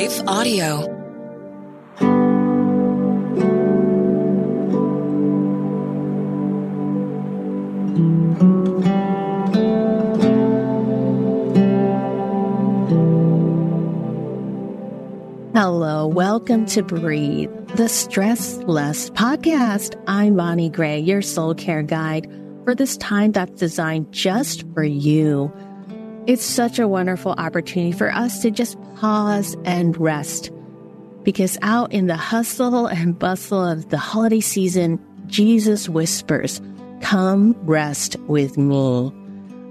Life Audio. Hello, welcome to Breathe, the Stress Less podcast. I'm Bonnie Gray, your soul care guide for this time that's designed just for you. It's such a wonderful opportunity for us to just pause and rest because out in the hustle and bustle of the holiday season, Jesus whispers, Come rest with me.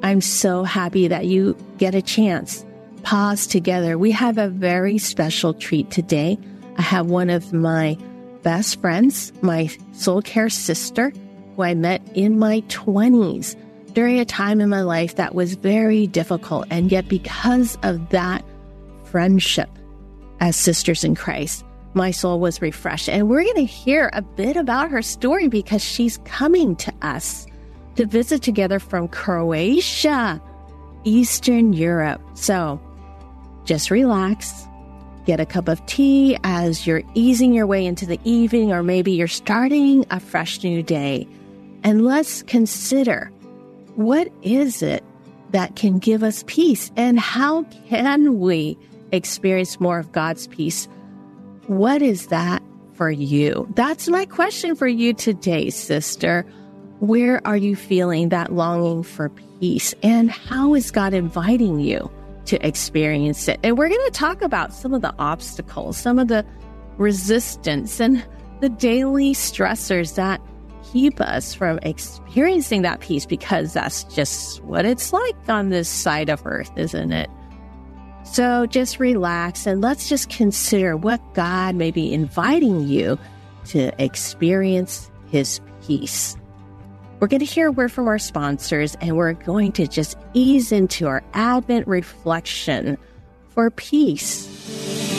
I'm so happy that you get a chance. Pause together. We have a very special treat today. I have one of my best friends, my soul care sister, who I met in my 20s during a time in my life that was very difficult. And yet, because of that friendship as sisters in Christ, my soul was refreshed. And we're going to hear a bit about her story because she's coming to us to visit together from Croatia, Eastern Europe. So just relax, get a cup of tea as you're easing your way into the evening, or maybe you're starting a fresh new day. And let's consider what is it that can give us peace and how can we experience more of God's peace? What is that for you? That's my question for you today, sister. Where are you feeling that longing for peace? And how is God inviting you to experience it? And we're going to talk about some of the obstacles, some of the resistance, and the daily stressors that keep us from experiencing that peace because that's just what it's like on this side of earth, isn't it? So just relax and let's just consider what God may be inviting you to experience his peace. We're going to hear a word from our sponsors and we're going to just ease into our Advent reflection for peace.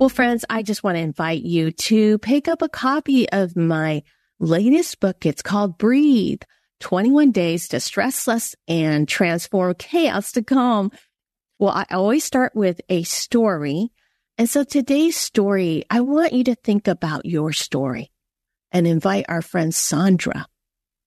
Well, friends, I just want to invite you to pick up a copy of my latest book. It's called Breathe 21 Days to Stress Less and Transform Chaos to Calm. Well, I always start with a story. And so today's story, I want you to think about your story and invite our friend Sandra.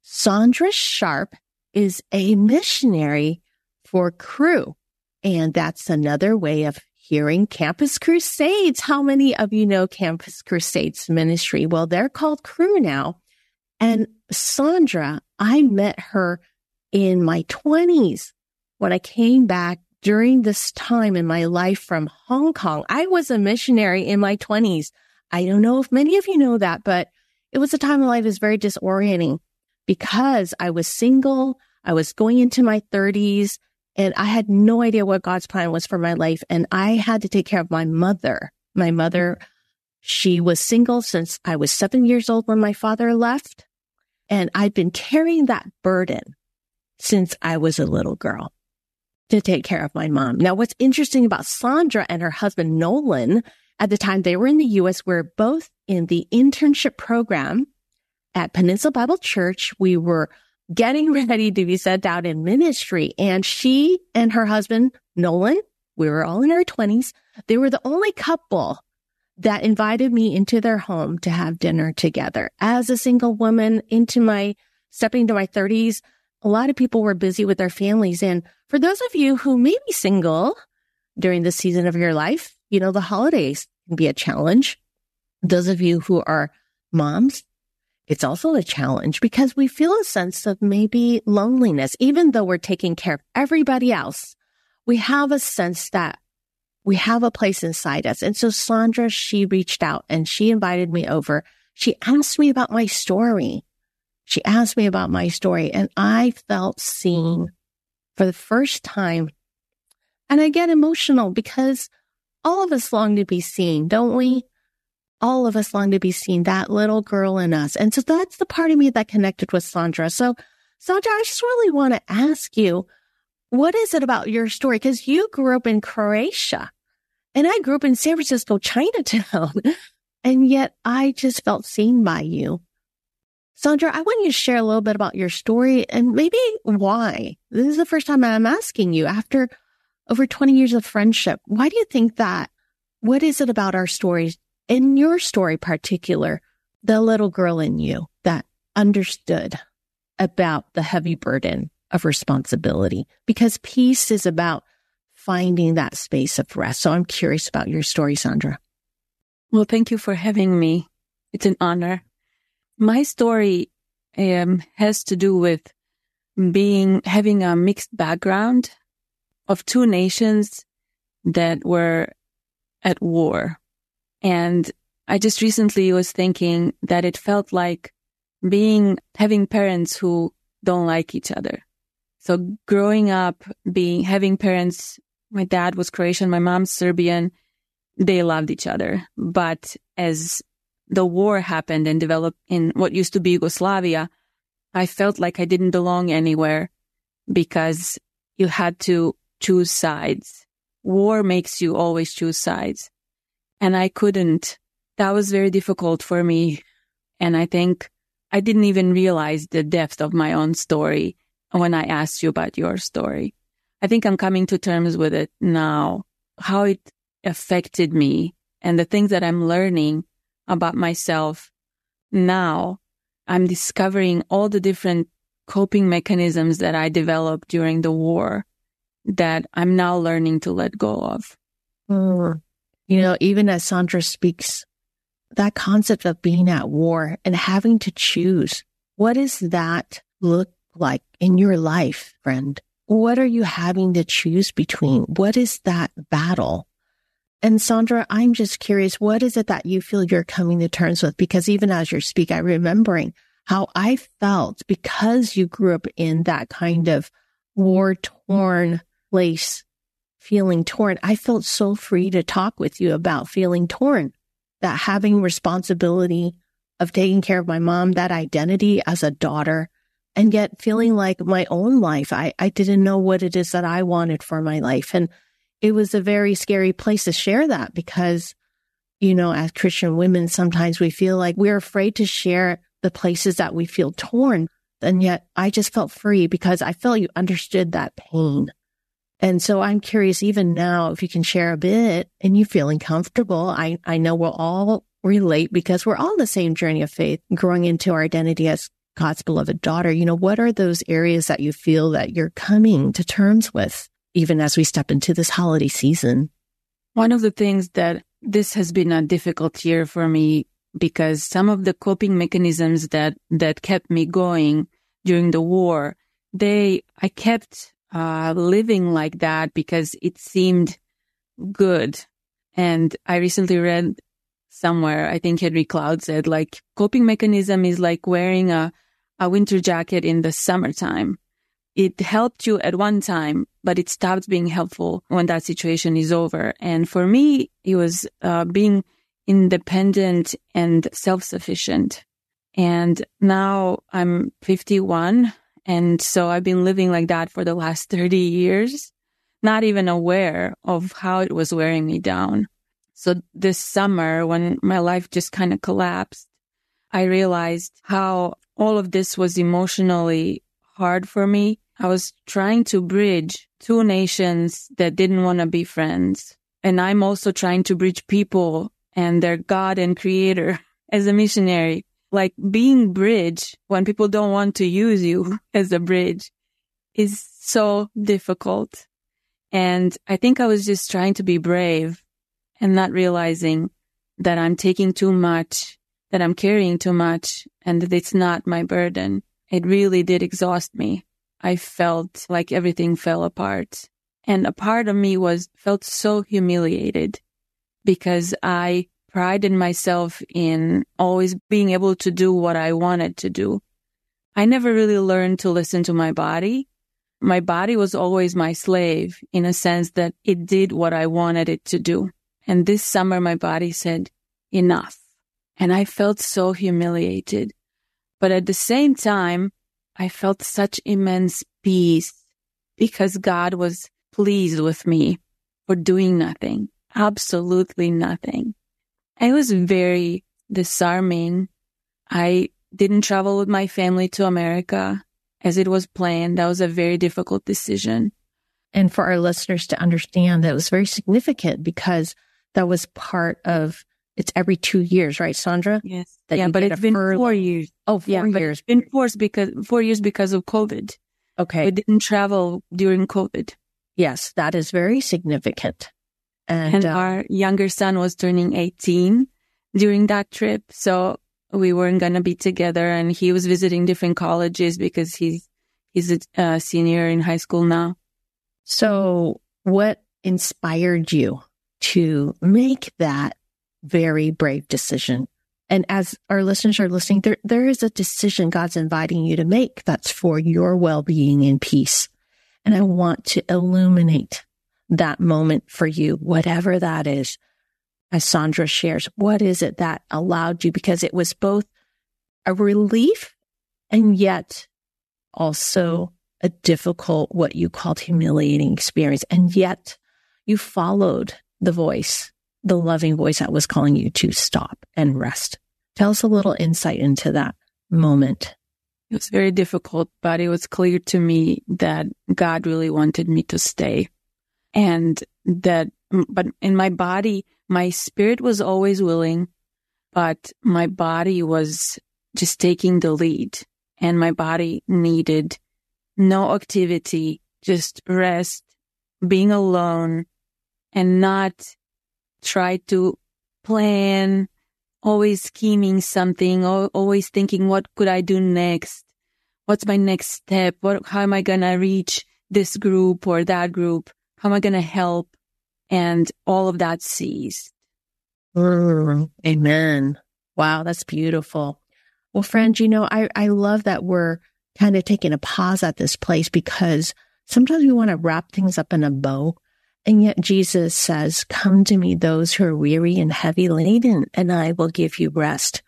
Sandra Sharp is a missionary for Cru. And that's another way of hearing Campus Crusades. How many of you know Campus Crusades ministry? Well, they're called Cru now. And Sandra, I met her in my 20s when I came back during this time in my life from Hong Kong. I was a missionary in my 20s. I don't know if many of you know that, but it was a time in life was very disorienting because I was single. I was going into my 30s and I had no idea what God's plan was for my life. And I had to take care of my mother. My mother, she was single since I was seven years old when my father left. And I'd been carrying that burden since I was a little girl to take care of my mom. Now, what's interesting about Sandra and her husband, Nolan, at the time they were in the U.S., we we're both in the internship program at Peninsula Bible Church. We were getting ready to be sent out in ministry. And she and her husband, Nolan, we were all in our 20s. They were the only couple that invited me into their home to have dinner together. As a single woman into my stepping into my 30s, a lot of people were busy with their families. And for those of you who may be single during the season of your life, you know, the holidays can be a challenge. Those of you who are moms, it's also a challenge because we feel a sense of maybe loneliness, even though we're taking care of everybody else. We have a sense that we have a place inside us. And so Sandra, she reached out and she invited me over she asked me about my story. She asked me about my story and I felt seen for the first time. And I get emotional because all of us long to be seen, don't we? All of us long to be seen, that little girl in us. And so that's the part of me that connected with Sandra. So, Sandra, I just really want to ask you, what is it about your story? Because you grew up in Croatia and I grew up in San Francisco, Chinatown. And yet I just felt seen by you. Sandra, I want you to share a little bit about your story and maybe why. This is the first time I'm asking you after over 20 years of friendship. Why do you think that? What is it about our stories, in your story particular, the little girl in you that understood about the heavy burden of responsibility? Because peace is about finding that space of rest. So I'm curious about your story, Sandra. Well, thank you for having me. It's an honor. My story um, has to do with being having a mixed background of two nations that were at war. And I just recently was thinking that it felt like being having parents who don't like each other. So growing up being having parents my dad was Croatian, my mom's Serbian they loved each other. But as the war happened and developed in what used to be Yugoslavia, I felt like I didn't belong anywhere because you had to choose sides. War makes you always choose sides. And I couldn't. That was very difficult for me. And I think I didn't even realize the depth of my own story when I asked you about your story. I think I'm coming to terms with it now, how it affected me and the things that I'm learning about myself now, I'm discovering all the different coping mechanisms that I developed during the war that I'm now learning to let go of. Mm. You know, even as Sandra speaks, that concept of being at war and having to choose, what does that look like in your life, friend? What are you having to choose between? What is that battle? And Sandra, I'm just curious, what is it that you feel you're coming to terms with? Because even as you speak, I'm remembering how I felt because you grew up in that kind of war torn place, feeling torn. I felt so free to talk with you about feeling torn, that having responsibility of taking care of my mom, that identity as a daughter, and yet feeling like my own life. I, I didn't know what it is that I wanted for my life. And it was a very scary place to share that because, you know, as Christian women, sometimes we feel like we're afraid to share the places that we feel torn. And yet I just felt free because I felt you understood that pain. And so I'm curious, even now, if you can share a bit and you feeling comfortable. I, I know we'll all relate because we're all the same journey of faith, growing into our identity as God's beloved daughter. You know, what are those areas that you feel that you're coming to terms with? even as we step into this holiday season. One of the things that this has been a difficult year for me because some of the coping mechanisms that, that kept me going during the war, they, I kept uh, living like that because it seemed good. And I recently read somewhere, I think Henry Cloud said like coping mechanism is like wearing a, a winter jacket in the summertime it helped you at one time, but it stopped being helpful when that situation is over. And for me, it was uh, being independent and self-sufficient. And now I'm 51. And so I've been living like that for the last 30 years, not even aware of how it was wearing me down. So this summer, when my life just kind of collapsed, I realized how all of this was emotionally hard for me I was trying to bridge two nations that didn't want to be friends. And I'm also trying to bridge people and their God and creator as a missionary. Like being bridge when people don't want to use you as a bridge is so difficult. And I think I was just trying to be brave and not realizing that I'm taking too much, that I'm carrying too much and that it's not my burden. It really did exhaust me. I felt like everything fell apart. And a part of me was felt so humiliated because I prided myself in always being able to do what I wanted to do. I never really learned to listen to my body. My body was always my slave in a sense that it did what I wanted it to do. And this summer, my body said, enough. And I felt so humiliated. But at the same time, I felt such immense peace because God was pleased with me for doing nothing, absolutely nothing. It was very disarming. I didn't travel with my family to America as it was planned. That was a very difficult decision. And for our listeners to understand that was very significant because that was part of it's every two years, right, Sandra? Yes. That yeah, but it's been furlough. four years. Oh, four yeah, years. It's been four because four years because of COVID. Okay. We didn't travel during COVID. Yes, that is very significant. And, and uh, our younger son was turning 18 during that trip. So we weren't going to be together and he was visiting different colleges because he's, he's a uh, senior in high school now. So what inspired you to make that very brave decision? And as our listeners are listening, there, there is a decision God's inviting you to make that's for your well-being and peace. And I want to illuminate that moment for you, whatever that is. As Sandra shares, what is it that allowed you? Because it was both a relief and yet also a difficult, what you called humiliating experience. And yet you followed the voice, the loving voice that was calling you to stop and rest. Tell us a little insight into that moment. It was very difficult, but it was clear to me that God really wanted me to stay. And that, but in my body, my spirit was always willing, but my body was just taking the lead and my body needed no activity, just rest, being alone and not try to plan always scheming something, or always thinking, what could I do next? What's my next step? What, how am I going to reach this group or that group? How am I going to help? And all of that ceased. Amen. Wow. That's beautiful. Well, friends, you know, I, I love that we're kind of taking a pause at this place because sometimes we want to wrap things up in a bow and yet Jesus says, come to me, those who are weary and heavy laden, and I will give you rest.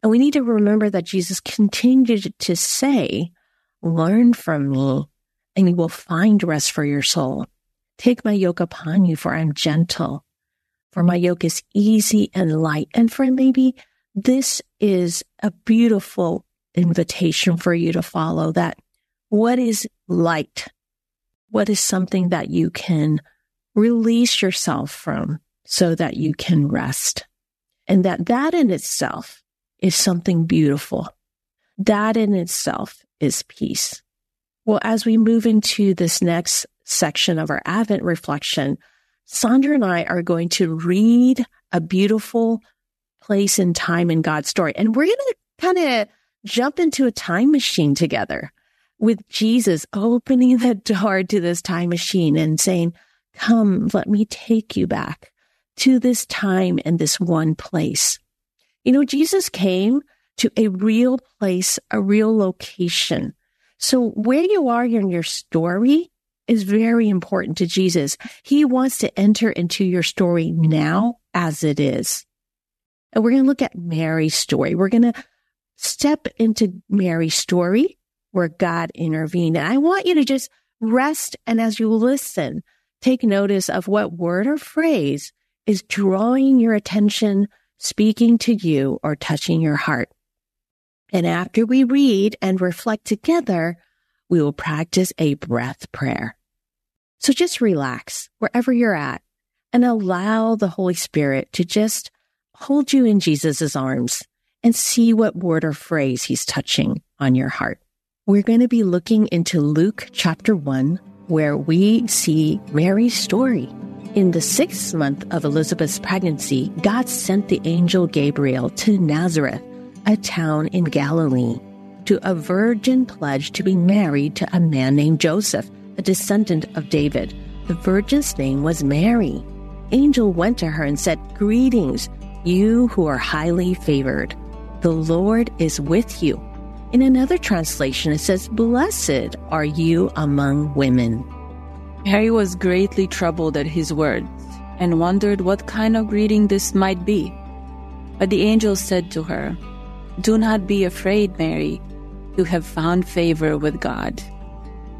And we need to remember that Jesus continued to say, learn from me and you will find rest for your soul. Take my yoke upon you, for I'm gentle, for my yoke is easy and light. And for maybe this is a beautiful invitation for you to follow that. What is light? What is something that you can release yourself from so that you can rest. And that that in itself is something beautiful. That in itself is peace. Well, as we move into this next section of our Advent reflection, Sandra and I are going to read a beautiful place and time in God's story. And we're going to kind of jump into a time machine together with Jesus opening the door to this time machine and saying, Come, let me take you back to this time and this one place. You know, Jesus came to a real place, a real location. So where you are in your story is very important to Jesus. He wants to enter into your story now as it is. And we're going to look at Mary's story. We're going to step into Mary's story where God intervened. And I want you to just rest. And as you listen, take notice of what word or phrase is drawing your attention, speaking to you, or touching your heart. And after we read and reflect together, we will practice a breath prayer. So just relax wherever you're at and allow the Holy Spirit to just hold you in Jesus' arms and see what word or phrase he's touching on your heart. We're going to be looking into Luke chapter 1, where we see Mary's story. In the sixth month of Elizabeth's pregnancy, God sent the angel Gabriel to Nazareth, a town in Galilee, to a virgin pledged to be married to a man named Joseph, a descendant of David. The virgin's name was Mary. Angel went to her and said, Greetings, you who are highly favored. The Lord is with you. In another translation, it says, Blessed are you among women. Mary was greatly troubled at his words and wondered what kind of greeting this might be. But the angel said to her, Do not be afraid, Mary. You have found favor with God.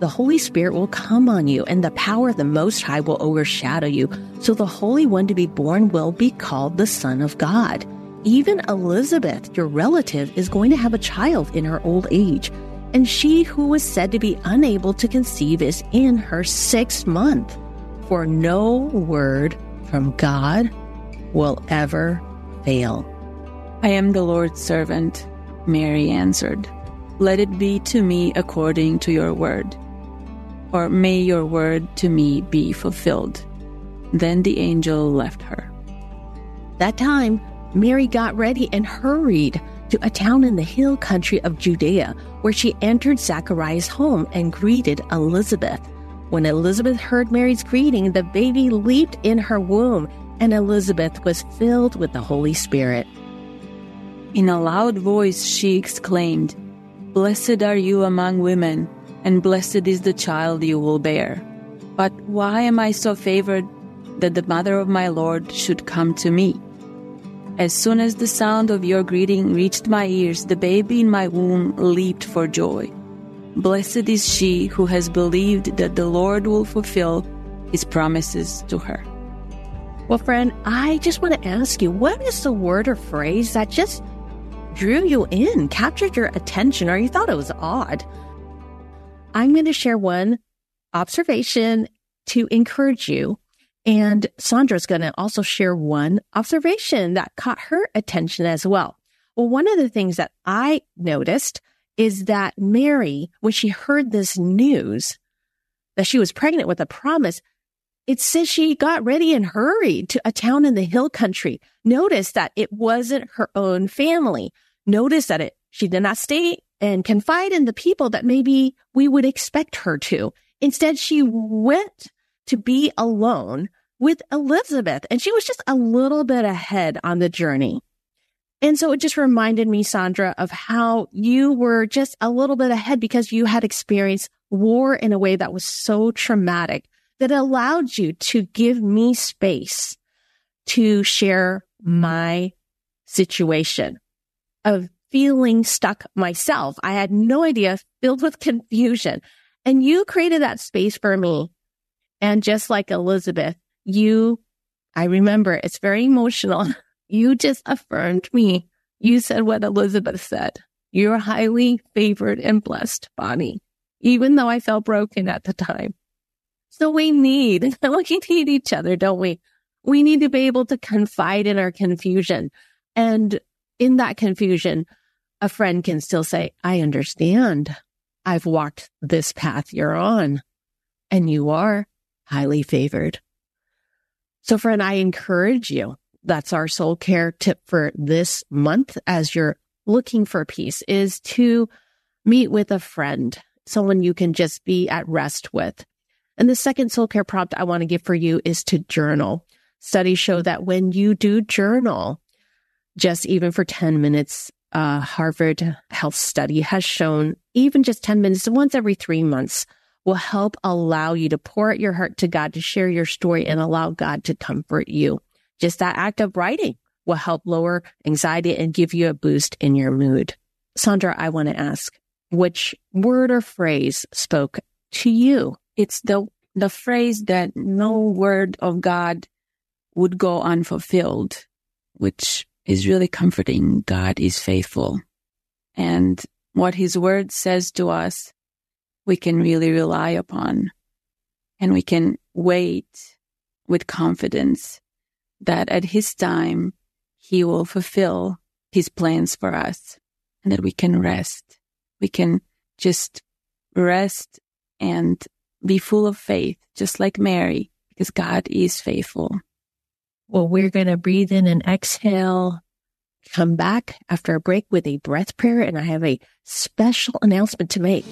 The Holy Spirit will come on you, and the power of the Most High will overshadow you. So the Holy One to be born will be called the Son of God. Even Elizabeth, your relative, is going to have a child in her old age, and she who was said to be unable to conceive is in her sixth month. For no word from God will ever fail. I am the Lord's servant, Mary answered. Let it be to me according to your word. Or may your word to me be fulfilled. Then the angel left her. That time, Mary got ready and hurried to a town in the hill country of Judea, where she entered Zachariah's home and greeted Elizabeth. When Elizabeth heard Mary's greeting, the baby leaped in her womb, and Elizabeth was filled with the Holy Spirit. In a loud voice, she exclaimed, Blessed are you among women, and blessed is the child you will bear. But why am I so favored that the mother of my Lord should come to me? As soon as the sound of your greeting reached my ears, the baby in my womb leaped for joy. Blessed is she who has believed that the Lord will fulfill his promises to her. Well, friend, I just want to ask you what is the word or phrase that just drew you in, captured your attention, or you thought it was odd? I'm going to share one observation to encourage you and Sandra's going to also share one observation that caught her attention as well. Well, one of the things that I noticed is that Mary, when she heard this news that she was pregnant with a promise, it says she got ready and hurried to a town in the hill country. Notice that it wasn't her own family. Notice that it, she did not stay and confide in the people that maybe we would expect her to. Instead, she went to be alone with Elizabeth. And she was just a little bit ahead on the journey. And so it just reminded me, Sandra, of how you were just a little bit ahead because you had experienced war in a way that was so traumatic that allowed you to give me space to share my situation of feeling stuck myself. I had no idea, filled with confusion. And you created that space for me. And just like Elizabeth, you, I remember it's very emotional. You just affirmed me. You said what Elizabeth said. You're highly favored and blessed, Bonnie, even though I felt broken at the time. So we need, we need each other, don't we? We need to be able to confide in our confusion. And in that confusion, a friend can still say, I understand. I've walked this path you're on and you are highly favored. So friend, I encourage you. That's our soul care tip for this month as you're looking for peace is to meet with a friend, someone you can just be at rest with. And the second soul care prompt I want to give for you is to journal. Studies show that when you do journal, just even for 10 minutes, a Harvard health study has shown even just 10 minutes once every three months will help allow you to pour out your heart to God, to share your story and allow God to comfort you. Just that act of writing will help lower anxiety and give you a boost in your mood. Sandra, I want to ask, which word or phrase spoke to you? It's the, the phrase that no word of God would go unfulfilled, which is really comforting. God is faithful. And what his word says to us we can really rely upon. And we can wait with confidence that at his time, he will fulfill his plans for us. and that we can rest. We can just rest and be full of faith, just like Mary, because God is faithful. Well, we're going to breathe in and exhale, come back after a break with a breath prayer, and I have a special announcement to make.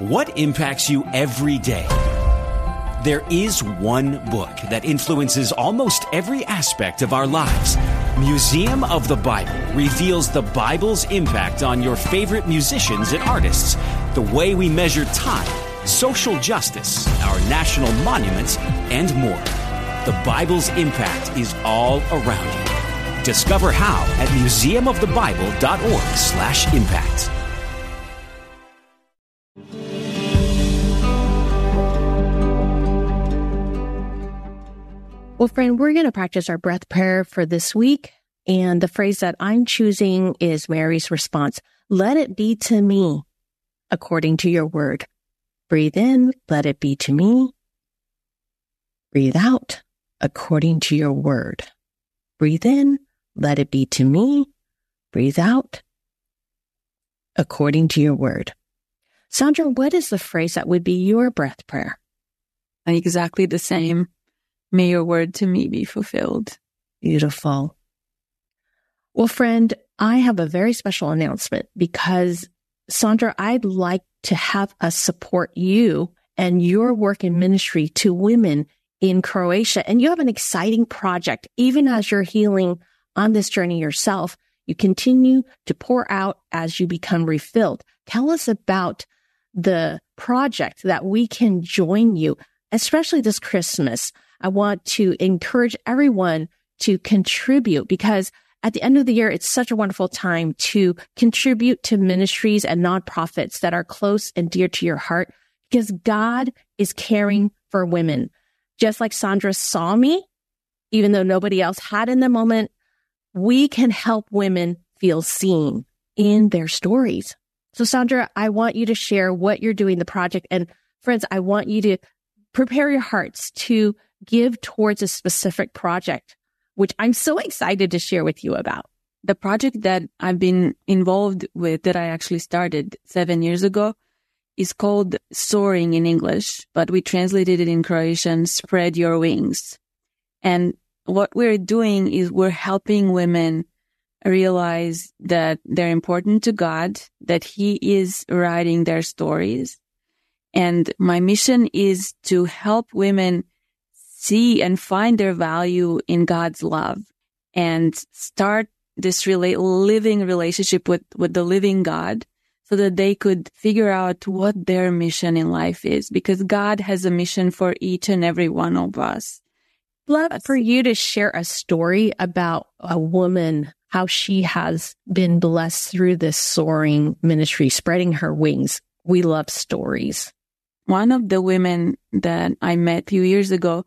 What impacts you every day? There is one book that influences almost every aspect of our lives. Museum of the Bible reveals the Bible's impact on your favorite musicians and artists, the way we measure time, social justice, our national monuments, and more. The Bible's impact is all around you. Discover how at museumofthebible.org/impact. Well, friend, we're going to practice our breath prayer for this week. And the phrase that I'm choosing is Mary's response. Let it be to me according to your word. Breathe in. Let it be to me. Breathe out according to your word. Breathe in. Let it be to me. Breathe out according to your word. Sandra, what is the phrase that would be your breath prayer? Exactly the same. May your word to me be fulfilled. Beautiful. Well, friend, I have a very special announcement because Sandra, I'd like to have us support you and your work in ministry to women in Croatia. And you have an exciting project. Even as you're healing on this journey yourself, you continue to pour out as you become refilled. Tell us about the project that we can join you, especially this Christmas. I want to encourage everyone to contribute because at the end of the year, it's such a wonderful time to contribute to ministries and nonprofits that are close and dear to your heart because God is caring for women. Just like Sandra saw me, even though nobody else had in the moment, we can help women feel seen in their stories. So Sandra, I want you to share what you're doing, the project. And friends, I want you to prepare your hearts to give towards a specific project, which I'm so excited to share with you about. The project that I've been involved with that I actually started seven years ago is called Soaring in English, but we translated it in Croatian, Spread Your Wings. And what we're doing is we're helping women realize that they're important to God, that He is writing their stories. And my mission is to help women see and find their value in God's love and start this rela- living relationship with, with the living God so that they could figure out what their mission in life is because God has a mission for each and every one of us. Love for you to share a story about a woman, how she has been blessed through this soaring ministry, spreading her wings. We love stories. One of the women that I met a few years ago,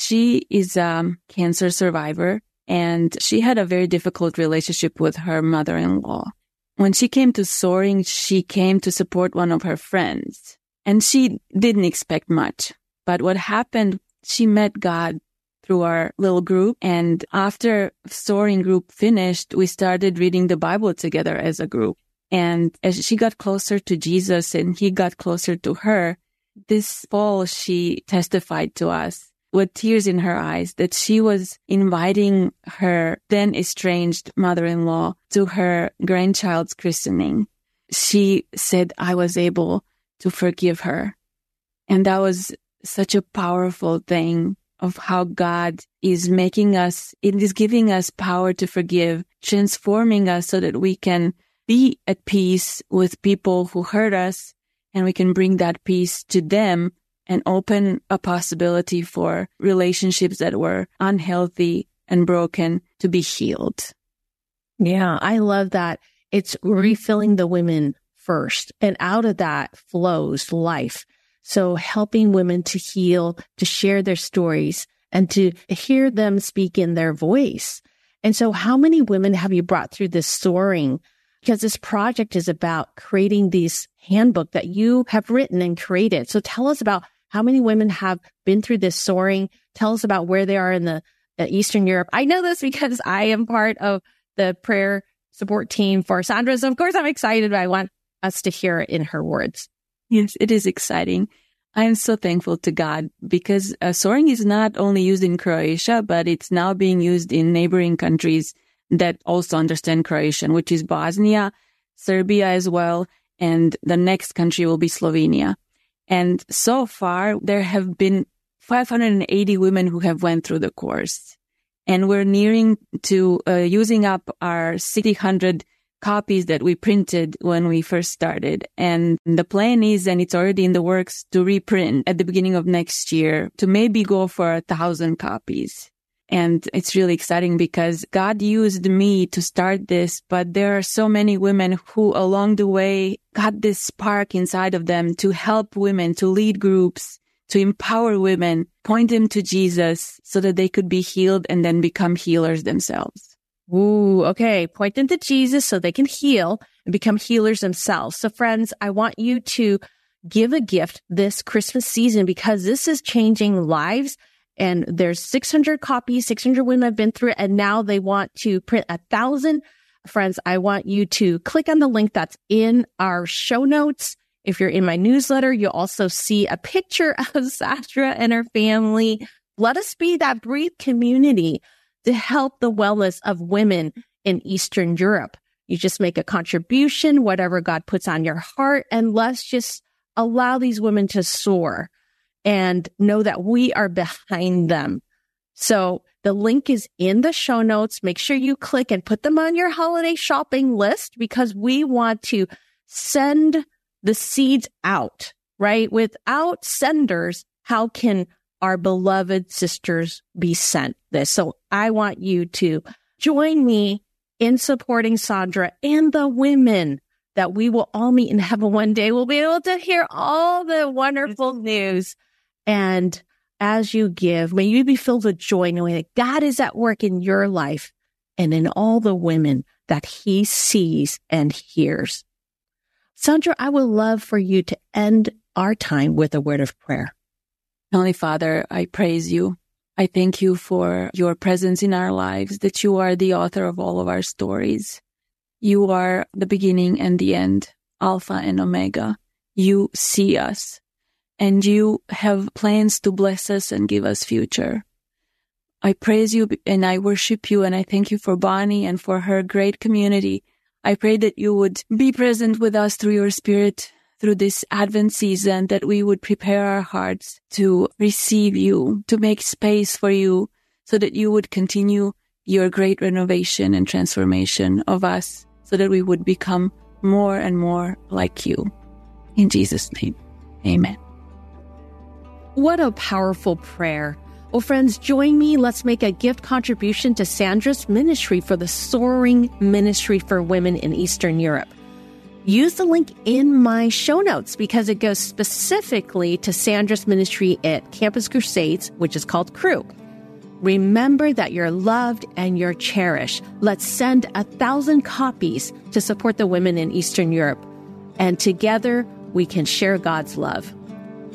she is a cancer survivor and she had a very difficult relationship with her mother-in-law. When she came to Soaring, she came to support one of her friends and she didn't expect much. But what happened, she met God through our little group. And after Soaring group finished, we started reading the Bible together as a group. And as she got closer to Jesus and he got closer to her, this fall she testified to us with tears in her eyes that she was inviting her then estranged mother-in-law to her grandchild's christening. She said I was able to forgive her. And that was such a powerful thing of how God is making us, it is giving us power to forgive, transforming us so that we can be at peace with people who hurt us and we can bring that peace to them and open a possibility for relationships that were unhealthy and broken to be healed. Yeah, I love that. It's refilling the women first and out of that flows life. So helping women to heal, to share their stories and to hear them speak in their voice. And so how many women have you brought through this soaring? Because this project is about creating this handbook that you have written and created. So tell us about How many women have been through this soaring? Tell us about where they are in the uh, Eastern Europe. I know this because I am part of the prayer support team for Sandra. So of course I'm excited, but I want us to hear in her words. Yes, it is exciting. I am so thankful to God because uh, soaring is not only used in Croatia, but it's now being used in neighboring countries that also understand Croatian, which is Bosnia, Serbia as well. And the next country will be Slovenia. And so far, there have been 580 women who have went through the course. And we're nearing to uh, using up our 600 copies that we printed when we first started. And the plan is, and it's already in the works to reprint at the beginning of next year to maybe go for a thousand copies. And it's really exciting because God used me to start this, but there are so many women who along the way got this spark inside of them to help women, to lead groups, to empower women, point them to Jesus so that they could be healed and then become healers themselves. Ooh, okay. Point them to Jesus so they can heal and become healers themselves. So friends, I want you to give a gift this Christmas season because this is changing lives. And there's 600 copies, 600 women have been through it. And now they want to print a thousand. Friends, I want you to click on the link that's in our show notes. If you're in my newsletter, you'll also see a picture of Sandra and her family. Let us be that breathe community to help the wellness of women in Eastern Europe. You just make a contribution, whatever God puts on your heart, and let's just allow these women to soar and know that we are behind them. So the link is in the show notes. Make sure you click and put them on your holiday shopping list because we want to send the seeds out, right? Without senders, how can our beloved sisters be sent this. So I want you to join me in supporting Sandra and the women that we will all meet in heaven one day. We'll be able to hear all the wonderful news. And as you give, may you be filled with joy knowing that God is at work in your life and in all the women that he sees and hears. Sandra, I would love for you to end our time with a word of prayer. Heavenly Father, I praise you. I thank you for your presence in our lives, that you are the author of all of our stories. You are the beginning and the end, Alpha and Omega. You see us and you have plans to bless us and give us future. I praise you and I worship you and I thank you for Bonnie and for her great community. I pray that you would be present with us through your spirit through this Advent season that we would prepare our hearts to receive you, to make space for you so that you would continue your great renovation and transformation of us so that we would become more and more like you. In Jesus' name, amen. What a powerful prayer. Well, friends, join me. Let's make a gift contribution to Sandra's ministry for the Soaring Ministry for Women in Eastern Europe use the link in my show notes because it goes specifically to Sandra's ministry at Campus Crusades, which is called Cru. Remember that you're loved and you're cherished. Let's send a thousand copies to support the women in Eastern Europe. And together we can share God's love.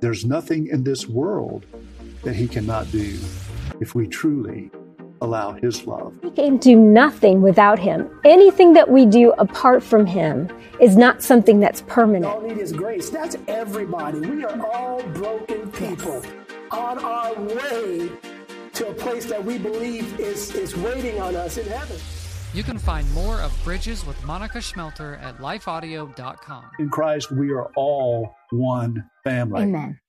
There's nothing in this world that he cannot do if we truly allow His love. We can do nothing without Him. Anything that we do apart from Him is not something that's permanent. All need is grace. That's everybody. We are all broken people on our way to a place that we believe is, is waiting on us in heaven. You can find more of Bridges with Monica Schmelter at lifeaudio.com. In Christ, we are all one family. Amen.